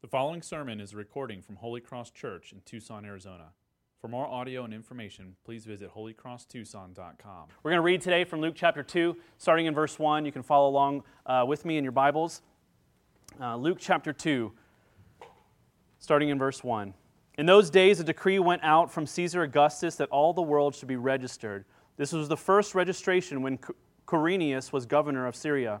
The following sermon is a recording from Holy Cross Church in Tucson, Arizona. For more audio and information, please visit holycrosstucson.com. We're going to read today from Luke chapter 2, starting in verse 1. You can follow along uh, with me in your Bibles. Uh, Luke chapter 2, starting in verse 1. In those days, a decree went out from Caesar Augustus that all the world should be registered. This was the first registration when Quirinius was governor of Syria.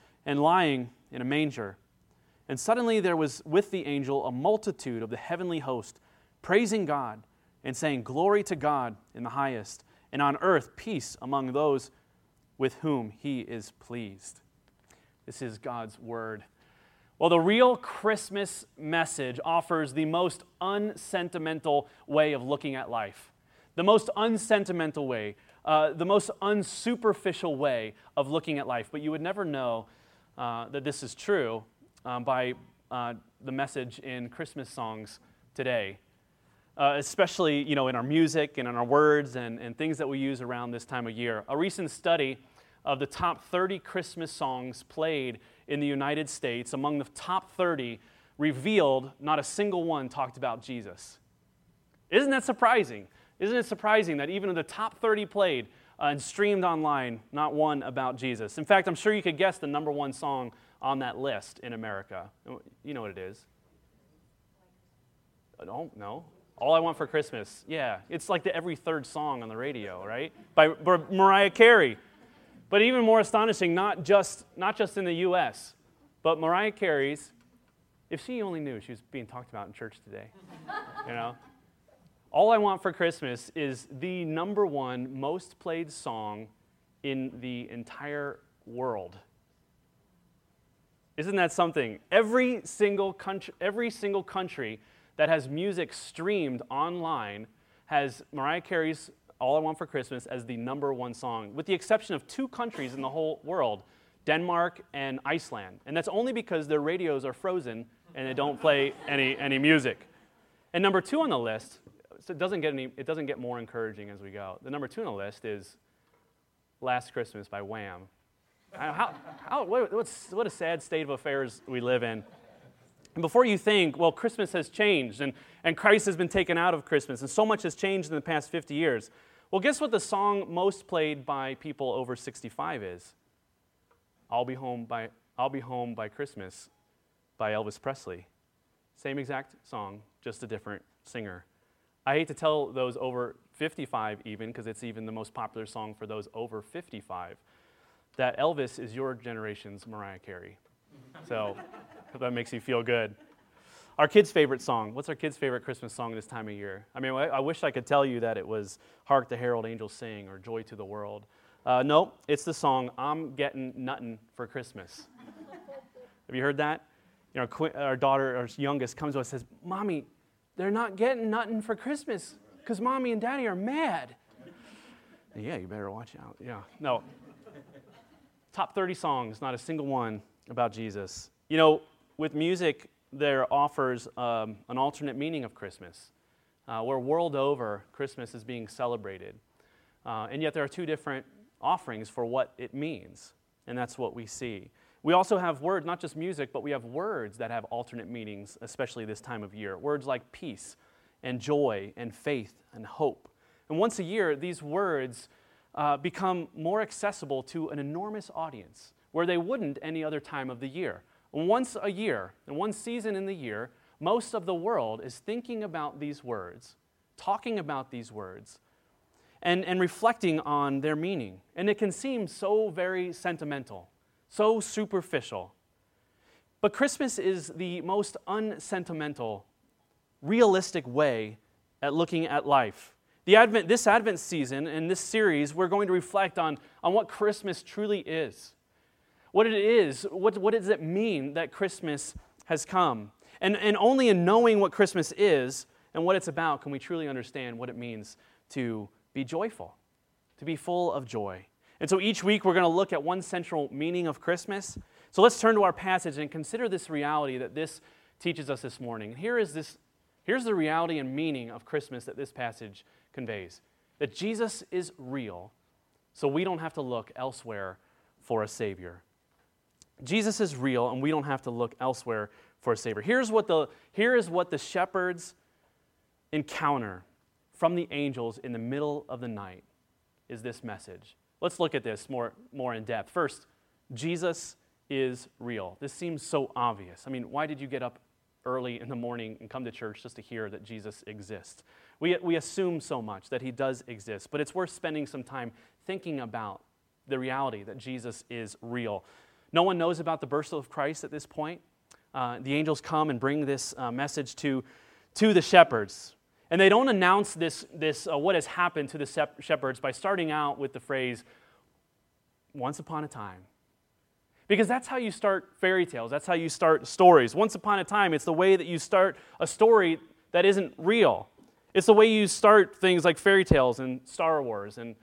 and lying in a manger. And suddenly there was with the angel a multitude of the heavenly host, praising God and saying, Glory to God in the highest, and on earth peace among those with whom he is pleased. This is God's word. Well, the real Christmas message offers the most unsentimental way of looking at life, the most unsentimental way, uh, the most unsuperficial way of looking at life. But you would never know uh, that this is true um, by uh, the message in Christmas songs today, uh, especially you know, in our music and in our words and, and things that we use around this time of year. A recent study of the top 30 Christmas songs played in the United States, among the top 30, revealed not a single one talked about Jesus. Isn't that surprising? Isn't it surprising that even in the top 30 played, Uh, and streamed online, not one about Jesus. In fact, I'm sure you could guess the number one song on that list in America. You know what it is. I don't know. All I Want for Christmas. Yeah, it's like the every third song on the radio, right? By, by Mariah Carey. But even more astonishing, not just, not just in the U.S., but Mariah Carey's, if she only knew she was being talked about in church today, you know? All I Want for Christmas is the number one most played song in the entire world. Isn't that something? Every single country, every single country that has music streamed online has Mariah Carey's All I Want for Christmas as the number one song, with the exception of two countries in the whole world Denmark and Iceland. And that's only because their radios are frozen and they don't play any, any music. And number two on the list so it doesn't get any, it doesn't get more encouraging as we go. The number two on the list is Last Christmas by Wham. How, how, what, what a sad state of affairs we live in. And before you think, well, Christmas has changed and, and Christ has been taken out of Christmas and so much has changed in the past 50 years, well, guess what the song most played by people over 65 is? I'll be home by, I'll be home by Christmas by Elvis Presley. Same exact song, just a different singer. I hate to tell those over 55 even, because it's even the most popular song for those over 55, that Elvis is your generation's Mariah Carey. So hope that makes you feel good. Our kids' favorite song. What's our kids' favorite Christmas song this time of year? I mean, I, wish I could tell you that it was Hark the Herald Angels Sing or Joy to the World. Uh, no, it's the song I'm Getting Nuttin' for Christmas. Have you heard that? You know, our daughter, our youngest, comes to us and says, Mommy, they're not getting nothing for Christmas because mommy and daddy are mad. yeah, you better watch out. Yeah. No. Top 30 songs, not a single one about Jesus. You know, with music, there offers um, an alternate meaning of Christmas. Uh, where world over, Christmas is being celebrated. Uh, and yet there are two different offerings for what it means. And that's what we see. We also have words, not just music, but we have words that have alternate meanings, especially this time of year. Words like peace and joy and faith and hope. And once a year, these words uh, become more accessible to an enormous audience where they wouldn't any other time of the year. Once a year, and one season in the year, most of the world is thinking about these words, talking about these words, and, and reflecting on their meaning. And it can seem so very sentimental, so superficial. But Christmas is the most unsentimental, realistic way at looking at life. The Advent, this Advent season, in this series, we're going to reflect on, on what Christmas truly is. What it is, what, what does it mean that Christmas has come? And, and only in knowing what Christmas is and what it's about can we truly understand what it means to be joyful, to be full of joy. And so each week we're going to look at one central meaning of Christmas. So let's turn to our passage and consider this reality that this teaches us this morning. Here is this here's the reality and meaning of Christmas that this passage conveys. That Jesus is real, so we don't have to look elsewhere for a savior. Jesus is real and we don't have to look elsewhere for a savior. Here's what the here is what the shepherds encounter from the angels in the middle of the night is this message. Let's look at this more, more in depth. First, Jesus is real. This seems so obvious. I mean, why did you get up early in the morning and come to church just to hear that Jesus exists? We, we assume so much that he does exist, but it's worth spending some time thinking about the reality that Jesus is real. No one knows about the birth of Christ at this point. Uh, the angels come and bring this uh, message to, to the shepherds. And they don't announce this, this uh, what has happened to the shepherds by starting out with the phrase, once upon a time. Because that's how you start fairy tales, that's how you start stories. Once upon a time, it's the way that you start a story that isn't real. It's the way you start things like fairy tales and Star Wars and,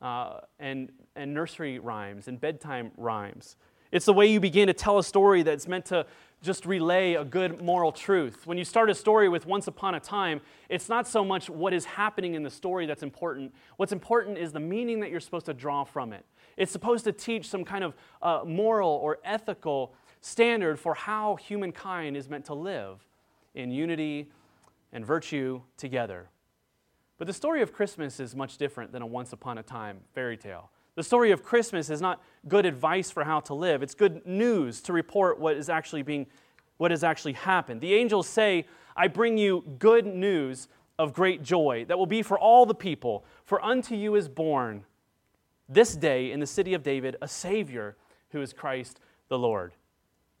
uh, and, and nursery rhymes and bedtime rhymes. It's the way you begin to tell a story that's meant to just relay a good moral truth. When you start a story with once upon a time, it's not so much what is happening in the story that's important. What's important is the meaning that you're supposed to draw from it. It's supposed to teach some kind of uh, moral or ethical standard for how humankind is meant to live in unity and virtue together. But the story of Christmas is much different than a once upon a time fairy tale. The story of Christmas is not good advice for how to live. It's good news to report what is actually being what has actually happened. The angels say, "I bring you good news of great joy that will be for all the people, for unto you is born this day in the city of David a savior who is Christ the Lord."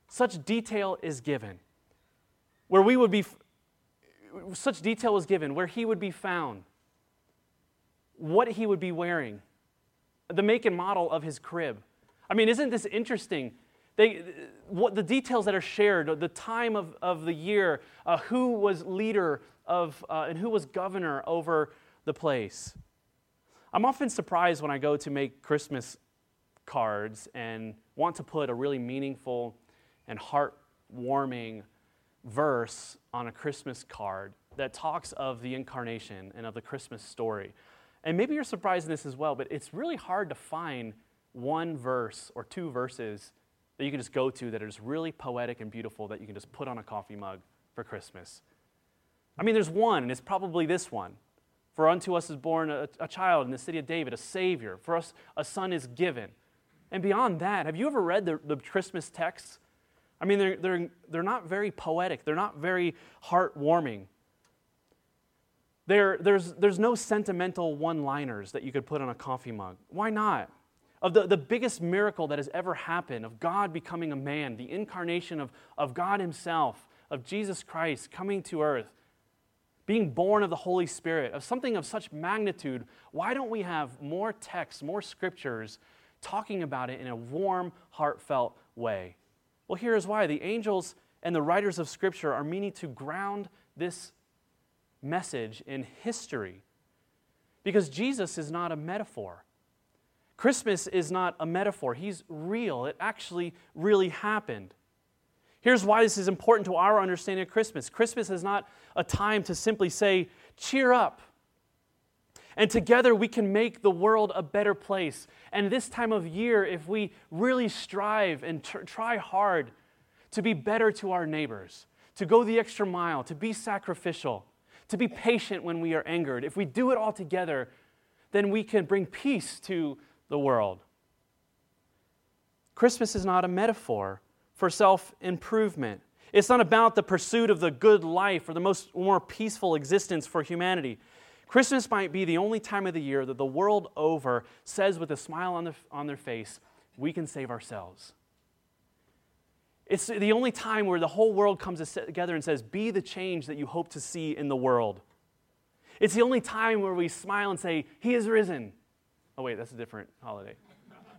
Such detail is given. Where we would be such detail was given where he would be found, what he would be wearing, the make and model of his crib. I mean, isn't this interesting? They, what the details that are shared, the time of, of the year, uh, who was leader of, uh, and who was governor over the place. I'm often surprised when I go to make Christmas cards and want to put a really meaningful and heartwarming verse on a Christmas card that talks of the incarnation and of the Christmas story. And maybe you're surprised in this as well, but it's really hard to find one verse or two verses that you can just go to that is really poetic and beautiful that you can just put on a coffee mug for Christmas. I mean, there's one, and it's probably this one. For unto us is born a, a, child in the city of David, a Savior. For us, a Son is given. And beyond that, have you ever read the, the Christmas texts? I mean, they're, they're, they're not very poetic, they're not very heartwarming. There, there's, there's no sentimental one liners that you could put on a coffee mug. Why not? Of the, the biggest miracle that has ever happened, of God becoming a man, the incarnation of, of God Himself, of Jesus Christ coming to earth, being born of the Holy Spirit, of something of such magnitude, why don't we have more texts, more scriptures talking about it in a warm, heartfelt way? Well, here is why. The angels and the writers of Scripture are meaning to ground this message in history. Because Jesus is not a metaphor. Christmas is not a metaphor, He's real. It actually really happened. Here's why this is important to our understanding of Christmas Christmas is not a time to simply say, cheer up. And together we can make the world a better place. And this time of year, if we really strive and try hard to be better to our neighbors, to go the extra mile, to be sacrificial, to be patient when we are angered. If we do it all together, then we can bring peace to the world. Christmas is not a metaphor for self improvement. It's not about the pursuit of the good life or the most more peaceful existence for humanity. Christmas might be the only time of the year that the world over says with a smile on, the, on their face, we can save ourselves. It's the only time where the whole world comes together and says, Be the change that you hope to see in the world. It's the only time where we smile and say, He is risen. Oh, wait, that's a different holiday.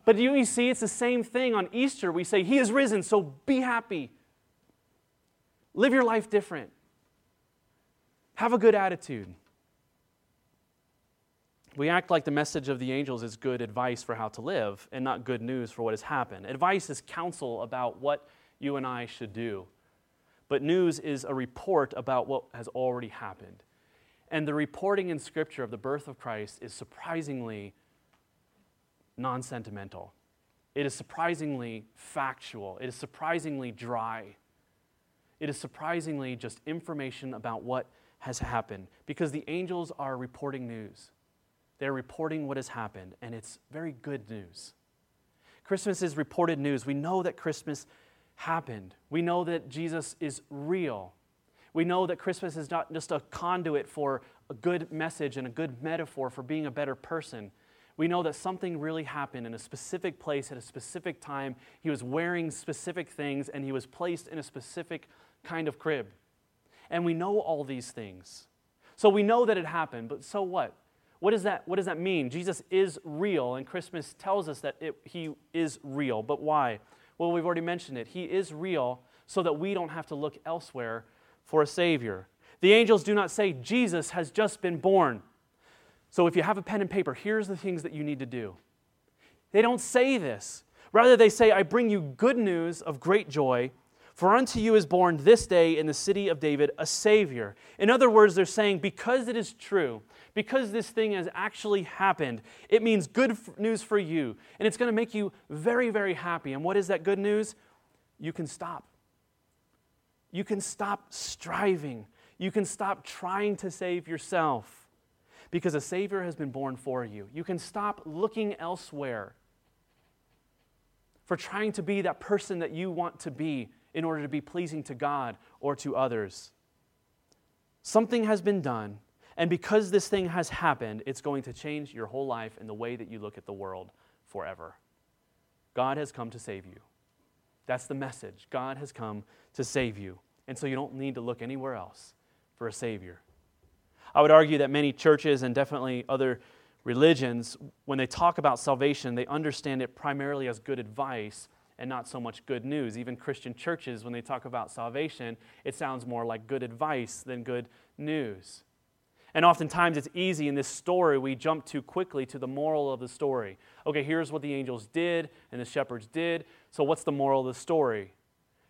But you, you see, it's the same thing on Easter. We say, He is risen, so be happy. Live your life different. Have a good attitude. We act like the message of the angels is good advice for how to live and not good news for what has happened. Advice is counsel about what you and I should do. But news is a report about what has already happened. And the reporting in Scripture of the birth of Christ is surprisingly non sentimental. It is surprisingly factual. It is surprisingly dry. It is surprisingly just information about what has happened because the angels are reporting news. They're reporting what has happened, and it's very good news. Christmas is reported news. We know that Christmas happened. We know that Jesus is real. We know that Christmas is not just a conduit for a good message and a good metaphor for being a better person. We know that something really happened in a specific place at a specific time. He was wearing specific things and he was placed in a specific kind of crib. And we know all these things. So we know that it happened, but so what? What does that, what does that mean? Jesus is real, and Christmas tells us that it, he is real. But why? Well, we've already mentioned it. He is real so that we don't have to look elsewhere for a Savior. The angels do not say, Jesus has just been born. So if you have a pen and paper, here's the things that you need to do. They don't say this. Rather, they say, I bring you good news of great joy for unto you is born this day in the city of David a Savior. In other words, they're saying, because it is true, because this thing has actually happened, it means good news for you. And it's going to make you very, very happy. And what is that good news? You can stop. You can stop striving. You can stop trying to save yourself because a Savior has been born for you. You can stop looking elsewhere for trying to be that person that you want to be in order to be pleasing to God or to others. Something has been done, and because this thing has happened, it's going to change your whole life and the way that you look at the world forever. God has come to save you. That's the message. God has come to save you. And so you don't need to look anywhere else for a Savior. I would argue that many churches and definitely other religions, when they talk about salvation, they understand it primarily as good advice and not so much good news. Even Christian churches, when they talk about salvation, it sounds more like good advice than good news. And oftentimes it's easy in this story, we jump too quickly to the moral of the story. Okay, here's what the angels did and the shepherds did. So, what's the moral of the story?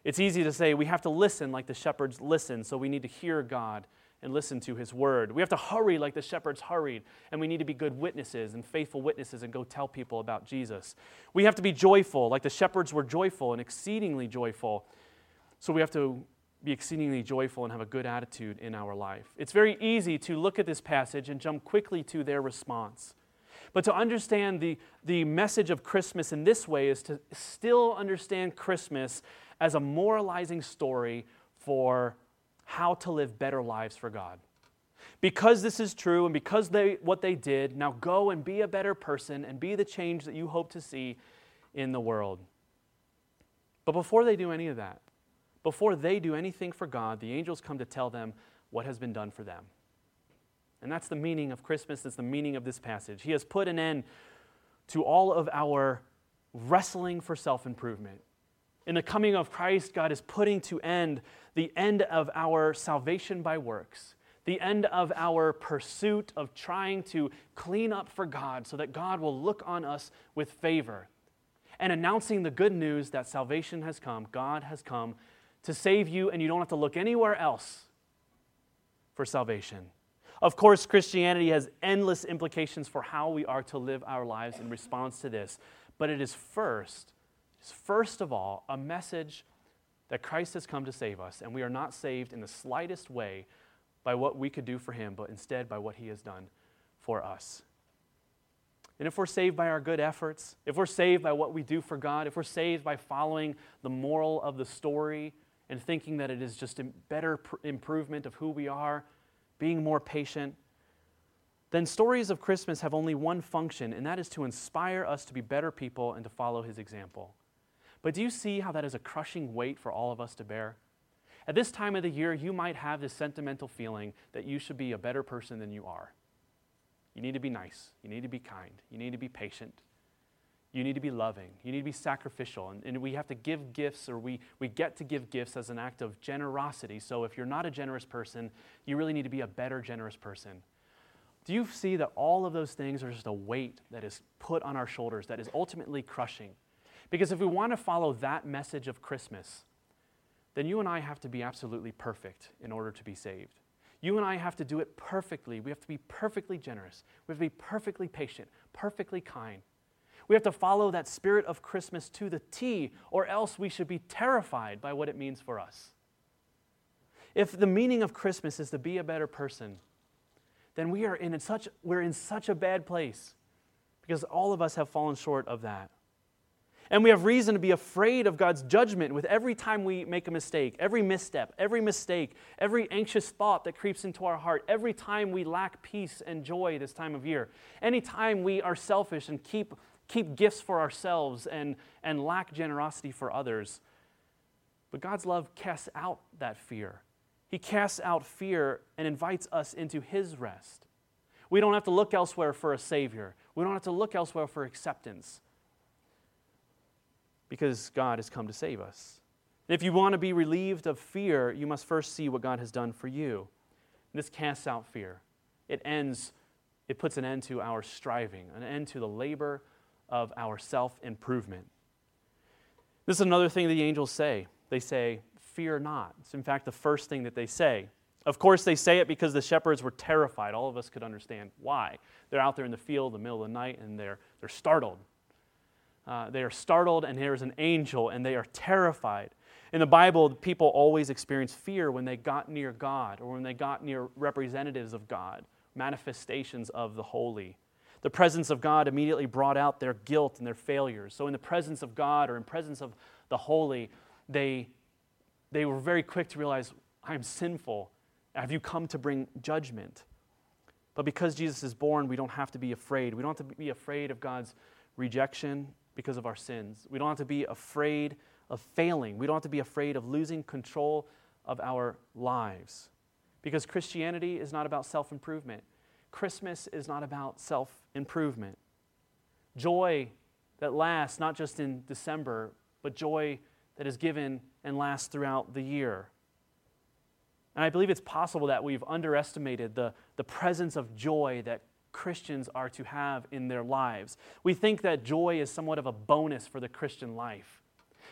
It's easy to say we have to listen like the shepherds listen, so we need to hear God and listen to his word. We have to hurry like the shepherds hurried, and we need to be good witnesses and faithful witnesses and go tell people about Jesus. We have to be joyful like the shepherds were joyful and exceedingly joyful. So we have to be exceedingly joyful and have a good attitude in our life. It's very easy to look at this passage and jump quickly to their response. But to understand the, the message of Christmas in this way is to still understand Christmas as a moralizing story for how to live better lives for God. Because this is true and because they what they did, now go and be a better person and be the change that you hope to see in the world. But before they do any of that, before they do anything for God, the angels come to tell them what has been done for them. And that's the meaning of Christmas, that's the meaning of this passage. He has put an end to all of our wrestling for self improvement. In the coming of Christ, God is putting to end the end of our salvation by works, the end of our pursuit of trying to clean up for God so that God will look on us with favor, and announcing the good news that salvation has come. God has come to save you, and you don't have to look anywhere else for salvation. Of course, Christianity has endless implications for how we are to live our lives in response to this, but it is first first of all a message that Christ has come to save us, and we are not saved in the slightest way by what we could do for him, but instead by what he has done for us. And if we're saved by our good efforts, if we're saved by what we do for God, if we're saved by following the moral of the story and thinking that it is just a better pr- improvement of who we are, being more patient, then stories of Christmas have only one function, and that is to inspire us to be better people and to follow his example. But do you see how that is a crushing weight for all of us to bear? At this time of the year, you might have this sentimental feeling that you should be a better person than you are. You need to be nice. You need to be kind. You need to be patient. You need to be loving. You need to be sacrificial. And, and, we have to give gifts, or we, we get to give gifts as an act of generosity. So if you're not a generous person, you really need to be a better generous person. Do you see that all of those things are just a weight that is put on our shoulders that is ultimately crushing? Because if we want to follow that message of Christmas, then you and I have to be absolutely perfect in order to be saved. You and I have to do it perfectly. We have to be perfectly generous. We have to be perfectly patient, perfectly kind. We have to follow that spirit of Christmas to the T, or else we should be terrified by what it means for us. If the meaning of Christmas is to be a better person, then we are in such, we're in such a bad place because all of us have fallen short of that. And we have reason to be afraid of God's judgment with every time we make a mistake, every misstep, every mistake, every anxious thought that creeps into our heart, every time we lack peace and joy this time of year, anytime we are selfish and keep, keep gifts for ourselves and, and lack generosity for others. But God's love casts out that fear. He casts out fear and invites us into His rest. We don't have to look elsewhere for a Savior. We don't have to look elsewhere for acceptance because God has come to save us. And if you want to be relieved of fear, you must first see what God has done for you. This casts out fear. It ends, it puts an end to our striving, an end to the labor of our self improvement. This is another thing the angels say. They say, Fear not. It's in fact the first thing that they say. Of course, they say it because the shepherds were terrified. All of us could understand why. They're out there in the field in the middle of the night and they're, they're startled. Uh, they are startled, and there's an angel, and they are terrified. In the Bible, people always experience fear when they got near God or when they got near representatives of God, manifestations of the holy. The presence of God immediately brought out their guilt and their failures. So, in the presence of God or in presence of the holy, they, they were very quick to realize, I am sinful. Have you come to bring judgment? But because Jesus is born, we don't have to be afraid. We don't have to be afraid of God's rejection because of our sins. We don't have to be afraid of failing. We don't have to be afraid of losing control of our lives. Because Christianity is not about self improvement. Christmas is not about self improvement. Joy that lasts not just in December, but joy that is given and lasts throughout the year. And I believe it's possible that we've underestimated the, the presence of joy that Christians are to have in their lives. We think that joy is somewhat of a bonus for the Christian life.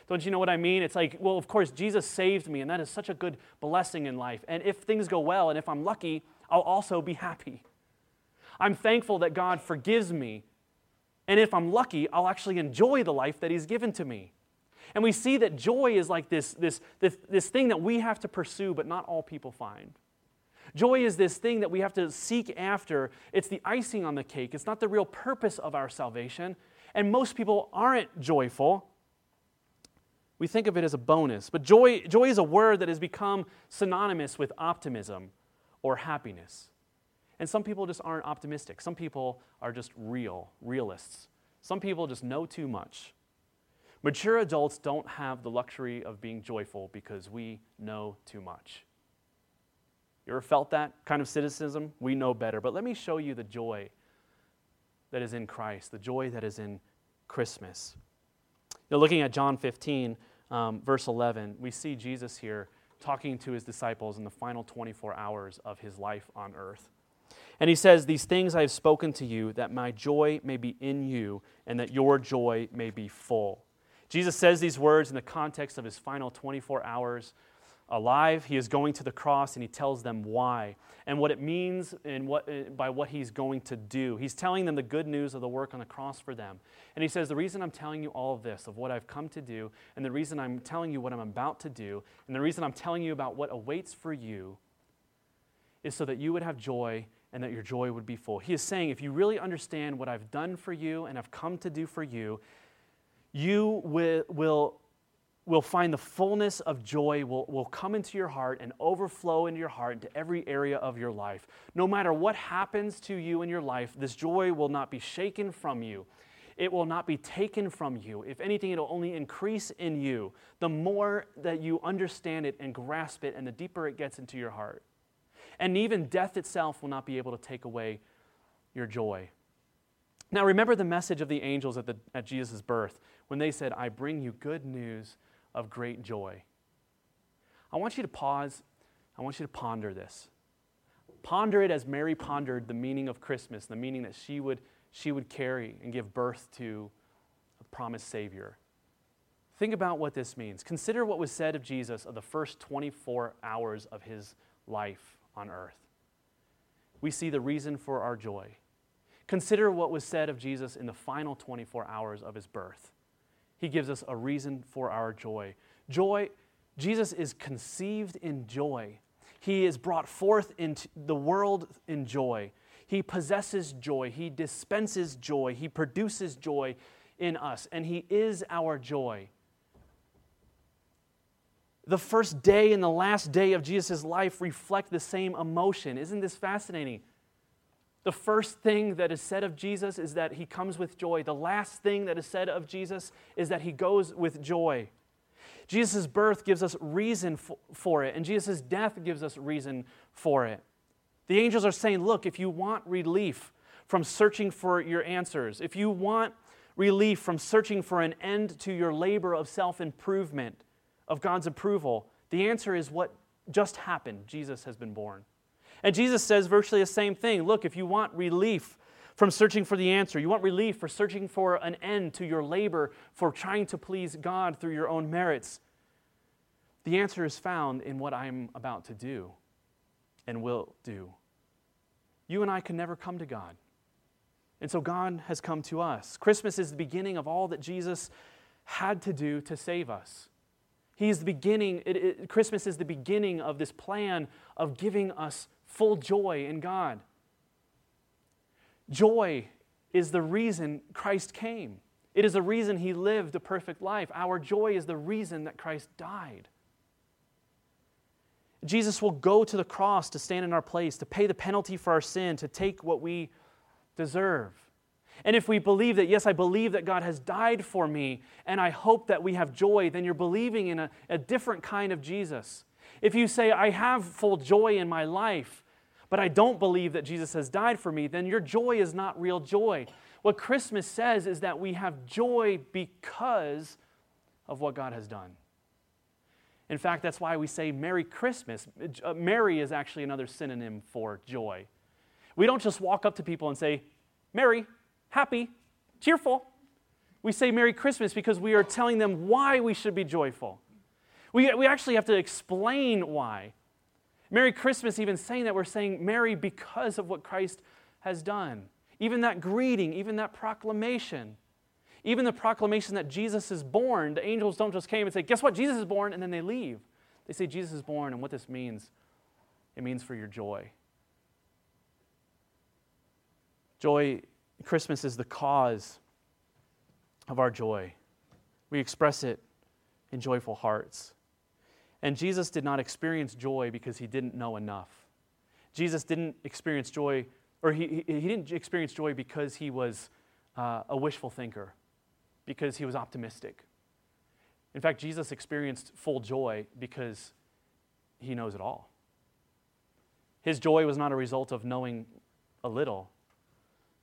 Don't you know what I mean? It's like, well, of course, Jesus saved me, and that is such a good blessing in life. And if things go well, and if I'm lucky, I'll also be happy. I'm thankful that God forgives me. And if I'm lucky, I'll actually enjoy the life that He's given to me. And we see that joy is like this, this, this, this thing that we have to pursue, but not all people find. Joy is this thing that we have to seek after. It's the icing on the cake, it's not the real purpose of our salvation. And most people aren't joyful. We think of it as a bonus. But joy, joy is a word that has become synonymous with optimism or happiness. And some people just aren't optimistic. Some people are just real, realists. Some people just know too much. Mature adults don't have the luxury of being joyful because we know too much. You ever felt that kind of cynicism? We know better. But let me show you the joy that is in Christ, the joy that is in Christmas. Now, looking at John 15, um, verse 11, we see Jesus here talking to his disciples in the final 24 hours of his life on earth. And he says, These things I have spoken to you, that my joy may be in you, and that your joy may be full. Jesus says these words in the context of his final 24 hours alive. He is going to the cross and he tells them why and what it means and what, uh, by what he's going to do. He's telling them the good news of the work on the cross for them. And he says, The reason I'm telling you all of this, of what I've come to do, and the reason I'm telling you what I'm about to do, and the reason I'm telling you about what awaits for you, is so that you would have joy and that your joy would be full. He is saying, if you really understand what I've done for you and have come to do for you, you will, will find the fullness of joy will, will come into your heart and overflow into your heart into every area of your life. No matter what happens to you in your life, this joy will not be shaken from you. It will not be taken from you. If anything, it'll only increase in you the more that you understand it and grasp it, and the deeper it gets into your heart. And even death itself will not be able to take away your joy. Now, remember the message of the angels at, the, at Jesus' birth when they said, I bring you good news of great joy. I want you to pause. I want you to ponder this. Ponder it as Mary pondered the meaning of Christmas, the meaning that she would, she would carry and give birth to a promised Savior. Think about what this means. Consider what was said of Jesus of the first 24 hours of his life on earth. We see the reason for our joy. Consider what was said of Jesus in the final 24 hours of his birth. He gives us a reason for our joy. Joy, Jesus is conceived in joy. He is brought forth into the world in joy. He possesses joy. He dispenses joy. He produces joy in us, and He is our joy. The first day and the last day of Jesus' life reflect the same emotion. Isn't this fascinating? The first thing that is said of Jesus is that he comes with joy. The last thing that is said of Jesus is that he goes with joy. Jesus' birth gives us reason for it, and Jesus' death gives us reason for it. The angels are saying, Look, if you want relief from searching for your answers, if you want relief from searching for an end to your labor of self improvement, of God's approval, the answer is what just happened Jesus has been born. And Jesus says virtually the same thing. Look, if you want relief from searching for the answer, you want relief for searching for an end to your labor for trying to please God through your own merits, the answer is found in what I'm about to do and will do. You and I can never come to God. And so God has come to us. Christmas is the beginning of all that Jesus had to do to save us. He is the beginning, it, it, Christmas is the beginning of this plan of giving us full joy in God. Joy is the reason Christ came. It is the reason he lived a perfect life. Our joy is the reason that Christ died. Jesus will go to the cross to stand in our place, to pay the penalty for our sin, to take what we deserve. And if we believe that, yes, I believe that God has died for me, and I hope that we have joy, then you're believing in a, a different kind of Jesus. If you say, I have full joy in my life, but I don't believe that Jesus has died for me, then your joy is not real joy. What Christmas says is that we have joy because of what God has done. In fact, that's why we say Merry Christmas. Uh, Merry is actually another synonym for joy. We don't just walk up to people and say, Merry, happy, cheerful. We say Merry Christmas because we are telling them why we should be joyful. We, we actually have to explain why. Merry Christmas, even saying that, we're saying Merry because of what Christ has done. Even that greeting, even that proclamation, even the proclamation that Jesus is born, the angels don't just came and say, Guess what? Jesus is born, and then they leave. They say, Jesus is born, and what this means, it means for your joy. Joy, Christmas is the cause of our joy. We express it in joyful hearts. And Jesus did not experience joy because he didn't know enough. Jesus didn't experience joy, or he, he, he didn't experience joy because he was uh, a wishful thinker, because he was optimistic. In fact, Jesus experienced full joy because he knows it all. His joy was not a result of knowing a little,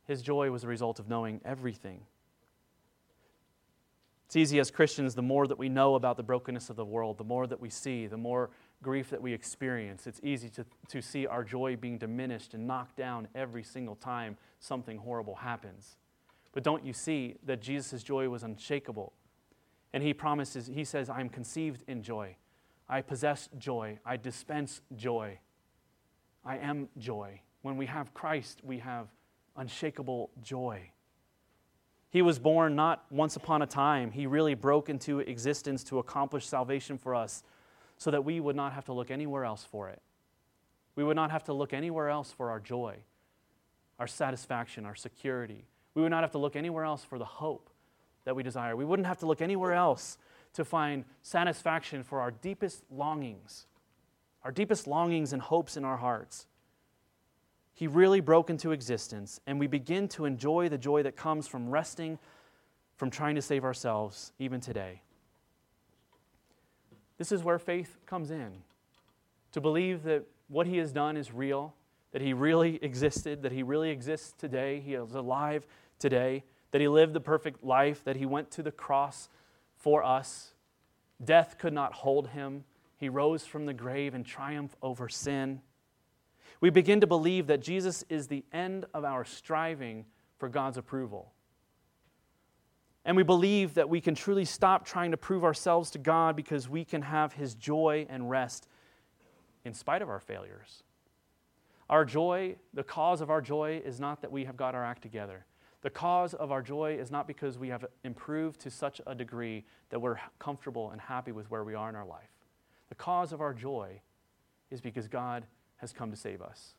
his joy was a result of knowing everything. It's easy as Christians, the more that we know about the brokenness of the world, the more that we see, the more grief that we experience, it's easy to, to see our joy being diminished and knocked down every single time something horrible happens. But don't you see that Jesus' joy was unshakable? And he promises, he says, I am conceived in joy. I possess joy. I dispense joy. I am joy. When we have Christ, we have unshakable joy. He was born not once upon a time. He really broke into existence to accomplish salvation for us so that we would not have to look anywhere else for it. We would not have to look anywhere else for our joy, our satisfaction, our security. We would not have to look anywhere else for the hope that we desire. We wouldn't have to look anywhere else to find satisfaction for our deepest longings, our deepest longings and hopes in our hearts. He really broke into existence, and we begin to enjoy the joy that comes from resting from trying to save ourselves, even today. This is where faith comes in to believe that what He has done is real, that He really existed, that He really exists today, He is alive today, that He lived the perfect life, that He went to the cross for us. Death could not hold Him. He rose from the grave in triumph over sin. We begin to believe that Jesus is the end of our striving for God's approval. And we believe that we can truly stop trying to prove ourselves to God because we can have His joy and rest in spite of our failures. Our joy, the cause of our joy, is not that we have got our act together. The cause of our joy is not because we have improved to such a degree that we're comfortable and happy with where we are in our life. The cause of our joy is because God has come to save us.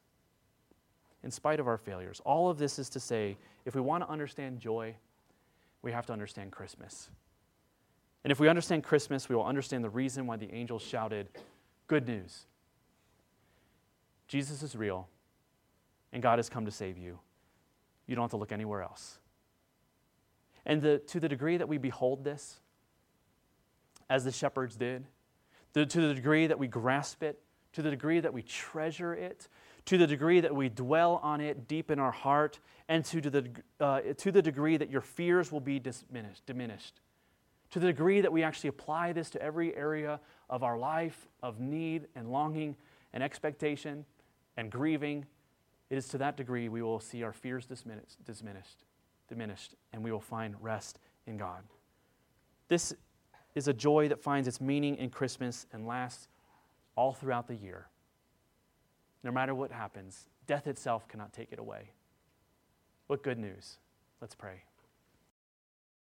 In spite of our failures. All of this is to say, if we want to understand joy, we have to understand Christmas. And if we understand Christmas, we will understand the reason why the angels shouted, Good news. Jesus is real, and God has come to save you. You don't have to look anywhere else. And the, to the degree that we behold this, as the shepherds did, the, to the degree that we grasp it, to the degree that we treasure it, to the degree that we dwell on it deep in our heart, and to the, uh, to the degree that your fears will be diminished, diminished, to the degree that we actually apply this to every area of our life of need and longing and expectation and grieving, it is to that degree we will see our fears diminished, diminished, diminished, and we will find rest in God. This is a joy that finds its meaning in Christmas and lasts all throughout the year. No matter what happens, death itself cannot take it away. What good news. Let's pray.